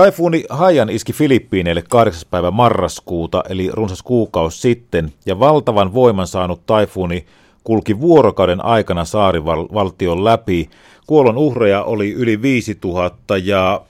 Taifuuni Haiyan iski Filippiineille 8. päivä marraskuuta, eli runsas kuukausi sitten, ja valtavan voiman saanut taifuuni kulki vuorokauden aikana saarivaltion läpi. Kuolon uhreja oli yli 5000 ja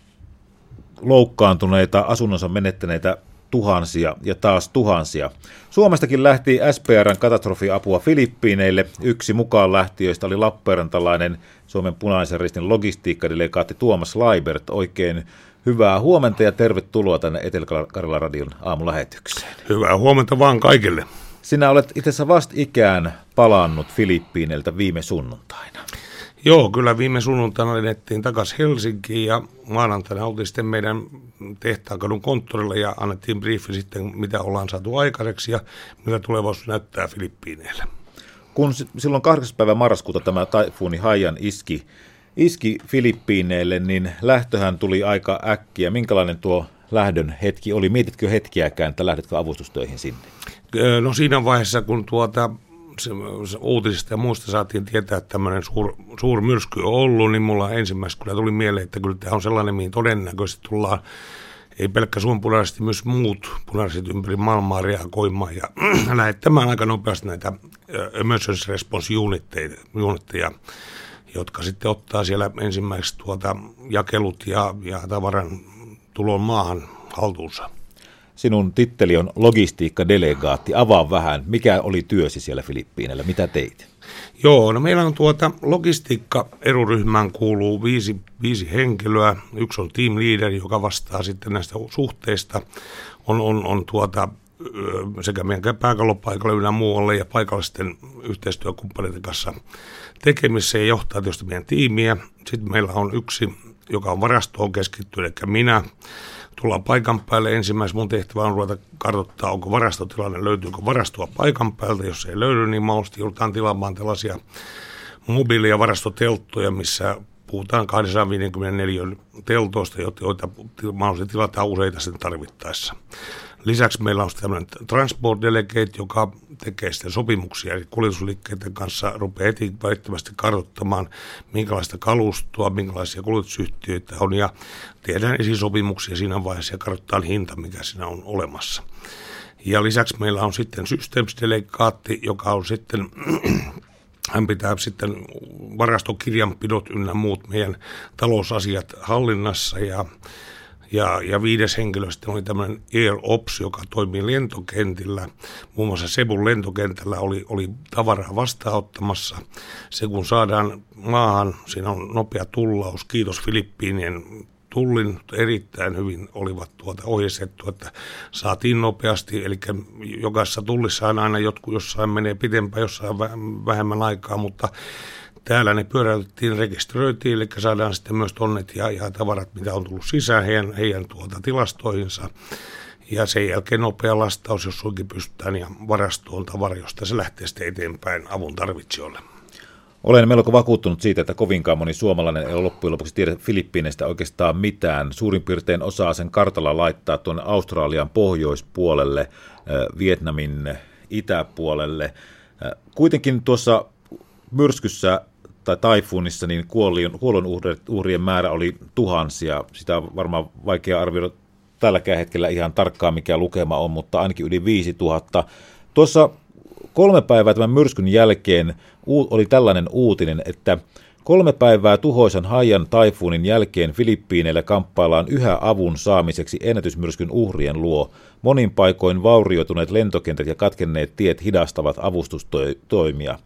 loukkaantuneita, asunnonsa menettäneitä tuhansia ja taas tuhansia. Suomestakin lähti SPRn katastrofiapua Filippiineille. Yksi mukaan lähtiöistä oli Lappeenrantalainen Suomen punaisen ristin logistiikkadelegaatti Tuomas Laibert. Oikein hyvää huomenta ja tervetuloa tänne Etelä-Karjalan radion aamulähetykseen. Hyvää huomenta vaan kaikille. Sinä olet itse asiassa vastikään palannut Filippiineiltä viime sunnuntaina. Joo, kyllä viime sunnuntaina lennettiin takaisin Helsinkiin ja maanantaina oltiin sitten meidän tehtaakadun konttorilla ja annettiin briefi sitten, mitä ollaan saatu aikaiseksi ja mitä tulevaisuus näyttää Filippiineille. Kun silloin 8. päivä marraskuuta tämä taifuuni Haiyan iski, iski Filippiineille, niin lähtöhän tuli aika äkkiä. Minkälainen tuo lähdön hetki oli? Mietitkö hetkiäkään, että lähdetkö avustustöihin sinne? No siinä vaiheessa, kun tuota, se, se uutisista ja muista saatiin tietää, että tämmöinen suur, suur myrsky on ollut, niin mulla ensimmäisenä kyllä tuli mieleen, että kyllä tämä on sellainen, mihin todennäköisesti tullaan ei pelkkä Suomen punaiset, myös muut punaiset ympäri maailmaa reagoimaan ja lähettämään aika nopeasti näitä emergency response unitteja, jotka sitten ottaa siellä ensimmäiseksi tuota jakelut ja, ja tavaran tulon maahan haltuunsa. Sinun titteli on logistiikkadelegaatti. Avaa vähän, mikä oli työsi siellä Filippiineillä, mitä teit? Joo, no meillä on tuota logistiikka-eruryhmään kuuluu viisi, viisi henkilöä. Yksi on team leader, joka vastaa sitten näistä suhteista. On, on, on tuota, sekä meidän pääkallopaikalla ynnä muualle ja paikallisten yhteistyökumppaneiden kanssa tekemissä ja johtaa tietysti meidän tiimiä. Sitten meillä on yksi, joka on varastoon keskittynyt, eli minä tullaan paikan päälle. Ensimmäisen mun tehtävä on ruveta kartoittaa, onko varastotilanne, löytyykö varastoa paikan päältä. Jos ei löydy, niin mahdollisesti joudutaan tilaamaan tällaisia mobiili- ja varastotelttoja, missä puhutaan 254 teltoista, joita mahdollisesti tilataan useita sen tarvittaessa. Lisäksi meillä on tämmöinen Transport Delegate, joka tekee sitten sopimuksia eri kuljetusliikkeiden kanssa, rupeaa heti välittömästi kartoittamaan, minkälaista kalustoa, minkälaisia kuljetusyhtiöitä on, ja tehdään esisopimuksia siinä vaiheessa ja kartoittaa hinta, mikä siinä on olemassa. Ja lisäksi meillä on sitten Systems Delegaatti, joka on sitten hän pitää sitten varastokirjanpidot ynnä muut meidän talousasiat hallinnassa ja ja, ja viides henkilö sitten oli tämmöinen Air Ops, joka toimii lentokentillä. Muun muassa Sebun lentokentällä oli, oli tavaraa vastaanottamassa. Se kun saadaan maahan, siinä on nopea tullaus. Kiitos Filippiinien tullin erittäin hyvin olivat tuota ohjeistettu, että saatiin nopeasti, eli jokaisessa tullissa on aina jotkut, jossain menee pitempään, jossain vähemmän aikaa, mutta Täällä ne pyöräytettiin, rekisteröitiin, eli saadaan sitten myös tonnet ja, ja tavarat, mitä on tullut sisään heidän, heidän tuota tilastoihinsa. Ja sen jälkeen nopea lastaus, jos suinkin pystytään, ja varastoon tavara, josta se lähtee sitten eteenpäin avun tarvitsijoille. Olen melko vakuuttunut siitä, että kovinkaan moni suomalainen ei loppujen lopuksi tiedä Filippiineistä oikeastaan mitään. Suurin piirtein osaa sen kartalla laittaa tuonne Australian pohjoispuolelle, Vietnamin itäpuolelle. Kuitenkin tuossa myrskyssä tai taifuunissa, niin kuolon uhrien määrä oli tuhansia. Sitä on varmaan vaikea arvioida tälläkään hetkellä ihan tarkkaan, mikä lukema on, mutta ainakin yli 5000. Tuossa kolme päivää tämän myrskyn jälkeen oli tällainen uutinen, että kolme päivää tuhoisan Haiyan taifuunin jälkeen Filippiineillä kamppaillaan yhä avun saamiseksi ennätysmyrskyn uhrien luo. Monin paikoin vaurioituneet lentokentät ja katkenneet tiet hidastavat avustustoimia.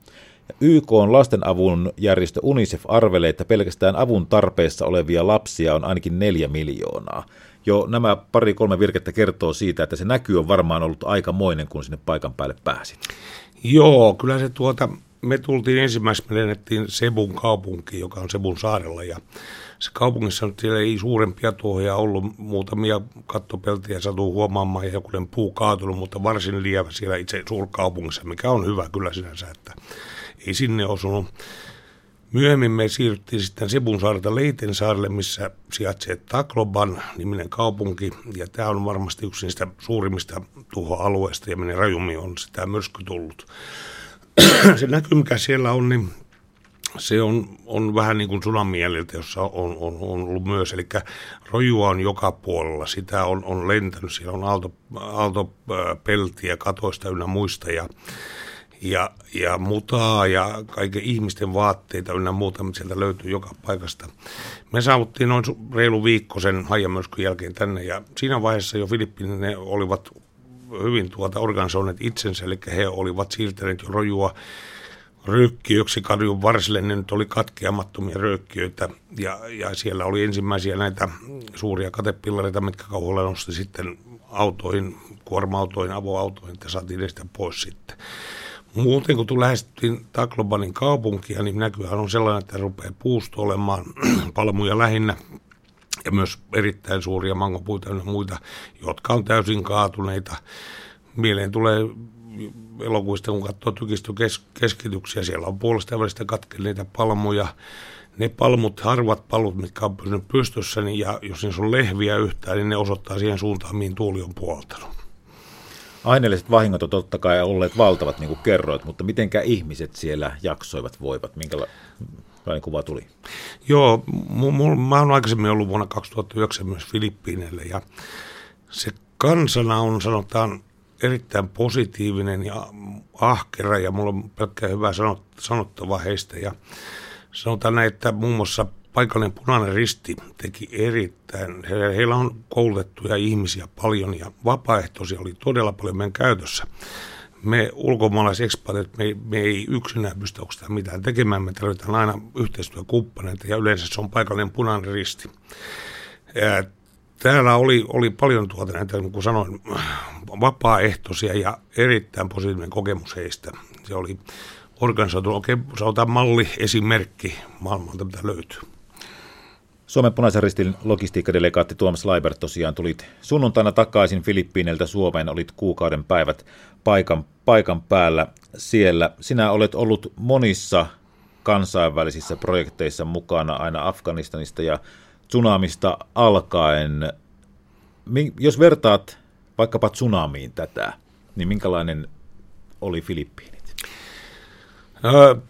YK on lastenavun järjestö UNICEF arvelee, että pelkästään avun tarpeessa olevia lapsia on ainakin neljä miljoonaa. Jo nämä pari-kolme virkettä kertoo siitä, että se näky on varmaan ollut aikamoinen, kun sinne paikan päälle pääsit. Joo, kyllä se tuota, me tultiin ensimmäisenä, me lennettiin Sebun kaupunkiin, joka on Sebun saarella ja se kaupungissa nyt siellä ei suurempia tuohja ollut, muutamia kattopeltiä satuu huomaamaan ja jokunen puu kaatunut, mutta varsin lievä siellä itse suurkaupungissa, mikä on hyvä kyllä sinänsä, että ei sinne osunut. Myöhemmin me siirryttiin sitten Sibun saarelta Leitensaarelle, missä sijaitsee Takloban niminen kaupunki. Ja tämä on varmasti yksi niistä suurimmista tuhoalueista ja minne rajummin on sitä myrsky tullut. Se näky, mikä siellä on, niin se on, on vähän niin kuin tsunamieliltä, jossa on, on, on ollut myös. Eli rojua on joka puolella. Sitä on, on lentänyt. Siellä on aalto, katoista ynnä muista ja, ja, ja mutaa ja kaiken ihmisten vaatteita ynnä muuta, mitä sieltä löytyy joka paikasta. Me saavuttiin noin reilu viikko sen hajamyrskyn jälkeen tänne ja siinä vaiheessa jo Filippiinit ne olivat hyvin tuota organisoineet itsensä, eli he olivat siirtäneet jo rojua röykkiöksi kadun varsille, ne nyt oli katkeamattomia röykkiöitä ja, ja siellä oli ensimmäisiä näitä suuria katepillareita, mitkä kauhulla nosti sitten autoihin, kuorma-autoihin, avoautoihin, että saatiin ne sitä pois sitten. Muuten kun lähestyttiin Taklobanin kaupunkia, niin näkyhän on sellainen, että rupeaa puusto olemaan palmuja lähinnä ja myös erittäin suuria mangopuita ja muita, jotka on täysin kaatuneita. Mieleen tulee elokuista, kun katsoo tykistökeskityksiä, siellä on puolesta välistä katkelleita palmuja. Ne palmut, harvat palmut, mitkä on pysynyt pystyssä, niin ja jos niissä on lehviä yhtään, niin ne osoittaa siihen suuntaan, mihin tuuli on puoltanut. Aineelliset vahingot on totta kai olleet valtavat, niin kuin kerroit, mutta mitenkä ihmiset siellä jaksoivat, voivat, minkälainen kuva tuli? Joo, m- mä oon aikaisemmin ollut vuonna 2009 myös Filippiineille ja se kansana on sanotaan erittäin positiivinen ja ahkera ja mulla on pelkkää hyvää sanottavaa heistä. Ja sanotaan näin, että muun muassa paikallinen punainen risti teki erittäin, heillä on koulutettuja ihmisiä paljon ja vapaaehtoisia oli todella paljon meidän käytössä. Me ulkomaalaisekspatit, me, me ei yksinään pysty mitään tekemään, me tarvitaan aina yhteistyökumppaneita ja yleensä se on paikallinen punainen risti. Ja täällä oli, oli paljon tuota näitä, niin kuin sanoin, vapaaehtoisia ja erittäin positiivinen kokemus heistä. Se oli organisoitu, okei, malli, esimerkki maailmalta, mitä löytyy. Suomen punaisen ristin logistiikkadelegaatti Tuomas Laibert tosiaan tulit sunnuntaina takaisin Filippiineiltä Suomeen, olit kuukauden päivät paikan, paikan päällä siellä. Sinä olet ollut monissa kansainvälisissä projekteissa mukana aina Afganistanista ja tsunamista alkaen. Jos vertaat vaikkapa tsunamiin tätä, niin minkälainen oli Filippiinit?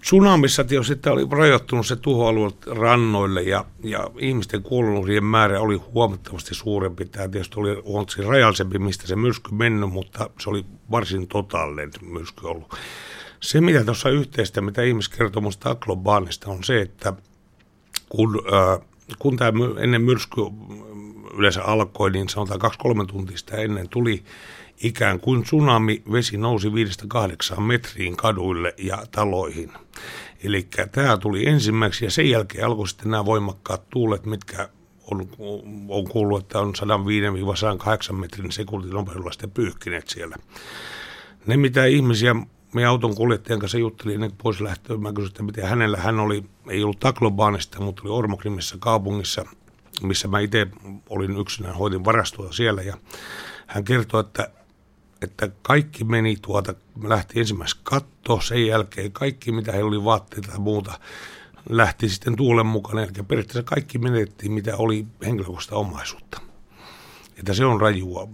Tsunamissa tietysti oli rajoittunut se tuhoalue rannoille ja, ja ihmisten kuolonuhrien määrä oli huomattavasti suurempi. Tämä tietysti oli huomattavasti rajallisempi, mistä se myrsky mennyt, mutta se oli varsin totaalinen myrsky ollut. Se, mitä tuossa yhteistä, mitä ihmiskertomusta Aklobaanista on se, että kun, äh, kun tämä ennen myrsky yleensä alkoi, niin sanotaan 2-3 tuntia sitä ennen tuli ikään kuin tsunami, vesi nousi 5-8 metriin kaduille ja taloihin. Eli tämä tuli ensimmäiseksi ja sen jälkeen alkoi sitten nämä voimakkaat tuulet, mitkä on, on kuullut, että on 105-108 metrin sekuntin nopeudella sitten pyyhkineet siellä. Ne, mitä ihmisiä me auton kuljettajan kanssa juttelin ennen kuin pois lähtöä, mä kysyin, että miten hänellä, hän oli, ei ollut Taklobaanista, mutta oli Ormokrimissa kaupungissa, missä mä itse olin yksinään, hoidin varastoa siellä ja hän kertoi, että että kaikki meni tuota, lähti ensimmäisenä katto, sen jälkeen kaikki mitä heillä oli vaatteita ja muuta, lähti sitten tuulen mukana, eli periaatteessa kaikki menettiin, mitä oli henkilökohtaista omaisuutta. Että se on rajua.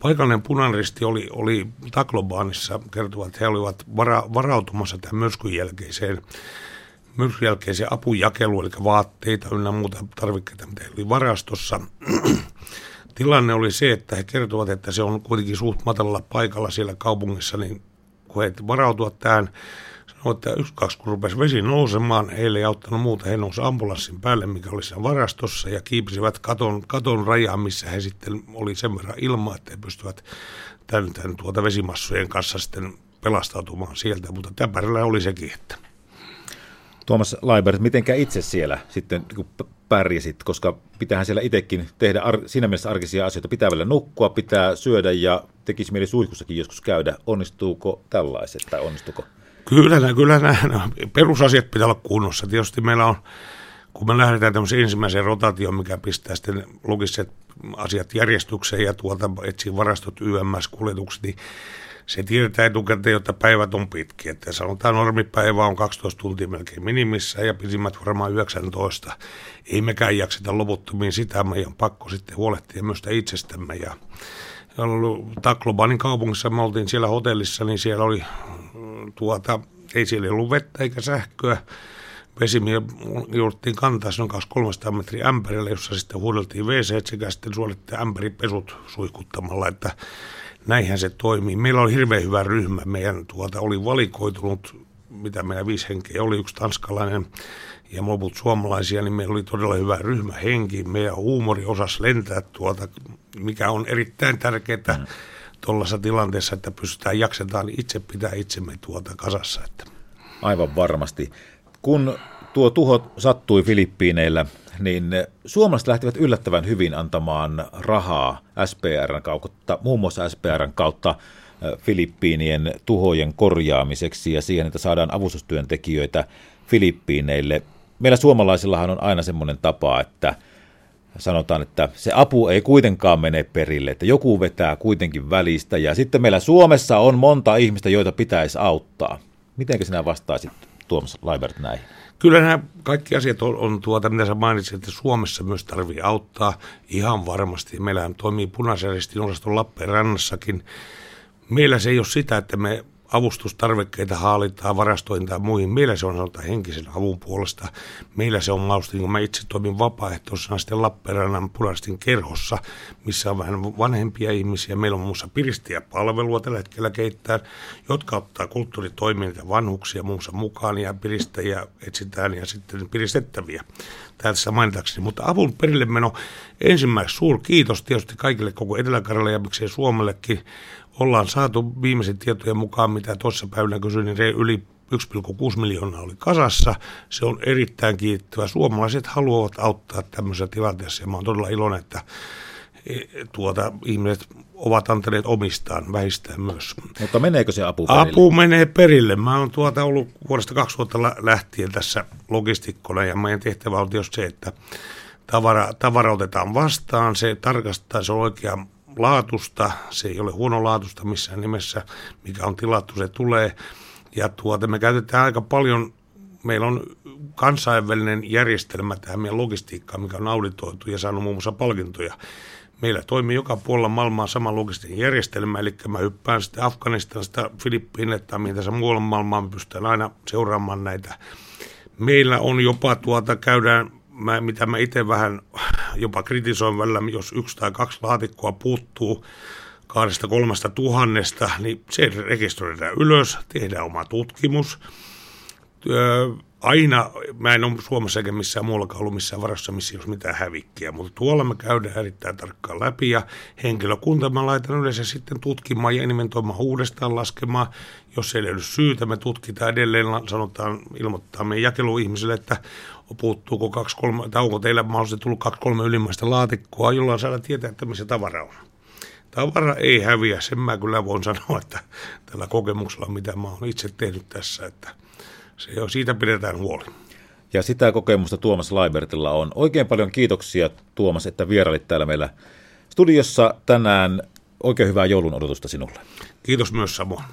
Paikallinen punanristi oli, oli Taklobaanissa, kertovat, että he olivat vara, varautumassa tämän myrskyn jälkeiseen, myrskyn jälkeiseen apujakeluun, eli vaatteita ynnä muuta tarvikkeita, mitä oli varastossa. Tilanne oli se, että he kertovat, että se on kuitenkin suht matalalla paikalla siellä kaupungissa, niin kun he varautua tähän, sanoi, että yksi, kaksi, kun rupesi vesi nousemaan, heille ei auttanut muuta. He nousivat ambulanssin päälle, mikä oli siinä varastossa, ja kiipisivät katon, katon rajaan, missä he sitten oli sen verran ilmaa, että he pystyvät tämän, tämän tuota vesimassujen kanssa sitten pelastautumaan sieltä, mutta täpärillä oli sekin, että Tuomas Laibert, mitenkä itse siellä sitten pärjäsit, koska pitäähän siellä itsekin tehdä ar- siinä mielessä arkisia asioita. Pitää vielä nukkua, pitää syödä ja tekisi mieli suihkussakin joskus käydä. Onnistuuko tällaiset tai onnistuko? Kyllä, nämä, kyllä nämä perusasiat pitää olla kunnossa. Tietysti meillä on, kun me lähdetään tämmöiseen ensimmäiseen rotaatioon, mikä pistää sitten logiset asiat järjestykseen ja tuolta etsii varastot YMS-kuljetukset, niin se tiedetään etukäteen, että päivät on pitkiä. Että sanotaan normipäivä on 12 tuntia melkein minimissä ja pisimmät varmaan 19. Ei mekään jakseta loputtomiin sitä, meidän on pakko sitten huolehtia myös itsestämme. Ja Taklobanin kaupungissa me oltiin siellä hotellissa, niin siellä oli tuota, ei siellä ollut vettä eikä sähköä. Vesi jouduttiin kantaa noin 300 metriä ämpärillä, jossa sitten huudeltiin WC sekä sitten suolitti ämpäripesut suihkuttamalla, että näinhän se toimii. Meillä oli hirveän hyvä ryhmä. Meidän tuota, oli valikoitunut, mitä meidän viisi henkeä oli, yksi tanskalainen ja loput suomalaisia, niin meillä oli todella hyvä ryhmähenki. Meidän huumori osasi lentää tuolta, mikä on erittäin tärkeää mm. tuollaisessa tilanteessa, että pystytään jaksetaan itse pitää itsemme tuota kasassa. Että. Aivan varmasti. Kun tuo tuho sattui Filippiineillä, niin suomalaiset lähtivät yllättävän hyvin antamaan rahaa SPRn kautta, muun muassa SPRn kautta Filippiinien tuhojen korjaamiseksi ja siihen, että saadaan avustustyöntekijöitä Filippiineille. Meillä suomalaisillahan on aina semmoinen tapa, että sanotaan, että se apu ei kuitenkaan mene perille, että joku vetää kuitenkin välistä ja sitten meillä Suomessa on monta ihmistä, joita pitäisi auttaa. Miten sinä vastaisit Tuomas Laibert näihin? Kyllä nämä kaikki asiat on, on tuota, mitä sä mainitsit, että Suomessa myös tarvii auttaa ihan varmasti. Meillähän toimii punaisen ristin osaston Lappeenrannassakin. Meillä se ei ole sitä, että me avustustarvikkeita haalitaan varastoihin tai muihin. Meillä se on sanotaan henkisen avun puolesta. Meillä se on mahdollista, kun mä itse toimin vapaaehtoisena sitten Lappeenrannan punaisten kerhossa, missä on vähän vanhempia ihmisiä. Meillä on muun muassa palvelua tällä hetkellä keittää, jotka ottaa kulttuuritoimintaa vanhuksia muun muassa mukaan ja piristäjiä etsitään ja sitten piristettäviä tässä mainitakseni. Mutta avun perille meno ensimmäiseksi suur kiitos tietysti kaikille koko etelä ja miksei Suomellekin ollaan saatu viimeisen tietojen mukaan, mitä tuossa päivänä kysyin, niin yli 1,6 miljoonaa oli kasassa. Se on erittäin kiittävä. Suomalaiset haluavat auttaa tämmöisessä tilanteessa ja mä oon todella iloinen, että e, tuota, ihmiset ovat antaneet omistaan vähistään myös. Mutta meneekö se apu perille? Apu menee perille. Mä oon tuota ollut vuodesta 2000 lähtien tässä logistikkona ja meidän tehtävä on tietysti se, että tavara, tavara otetaan vastaan, se tarkastaa, se on oikea laatusta, se ei ole huono laatusta missään nimessä, mikä on tilattu, se tulee. Ja tuota, me käytetään aika paljon, meillä on kansainvälinen järjestelmä tähän meidän logistiikkaan, mikä on auditoitu ja saanut muun muassa palkintoja. Meillä toimii joka puolella maailmaa sama logistinen järjestelmä, eli mä hyppään sitten Afganistanista Filippiinille tai mitä se muualla maailmaan pystytään aina seuraamaan näitä. Meillä on jopa tuota, käydään mä, mitä mä itse vähän jopa kritisoin välillä, jos yksi tai kaksi laatikkoa puuttuu kahdesta kolmesta tuhannesta, niin se rekisteröidään ylös, tehdään oma tutkimus. Öö, aina, mä en ole Suomessa eikä missään muuallakaan ollut missään varassa, missä ei olisi mitään hävikkiä, mutta tuolla me käydään erittäin tarkkaan läpi ja henkilökunta mä laitan yleensä sitten tutkimaan ja inventoimaan uudestaan laskemaan. Jos ei löydy syytä, me tutkitaan edelleen, sanotaan, ilmoittaa meidän jakeluihmisille, että puuttuuko kaksi, kolme, tai onko teillä mahdollisesti tullut kaksi, kolme ylimmäistä laatikkoa, jolla saada tietää, että missä tavara on. Tavara ei häviä, sen mä kyllä voin sanoa, että tällä kokemuksella, mitä mä oon itse tehnyt tässä, että se on, siitä pidetään huoli. Ja sitä kokemusta Tuomas Laibertilla on. Oikein paljon kiitoksia Tuomas, että vierailit täällä meillä studiossa tänään. Oikein hyvää joulun odotusta sinulle. Kiitos myös samoin.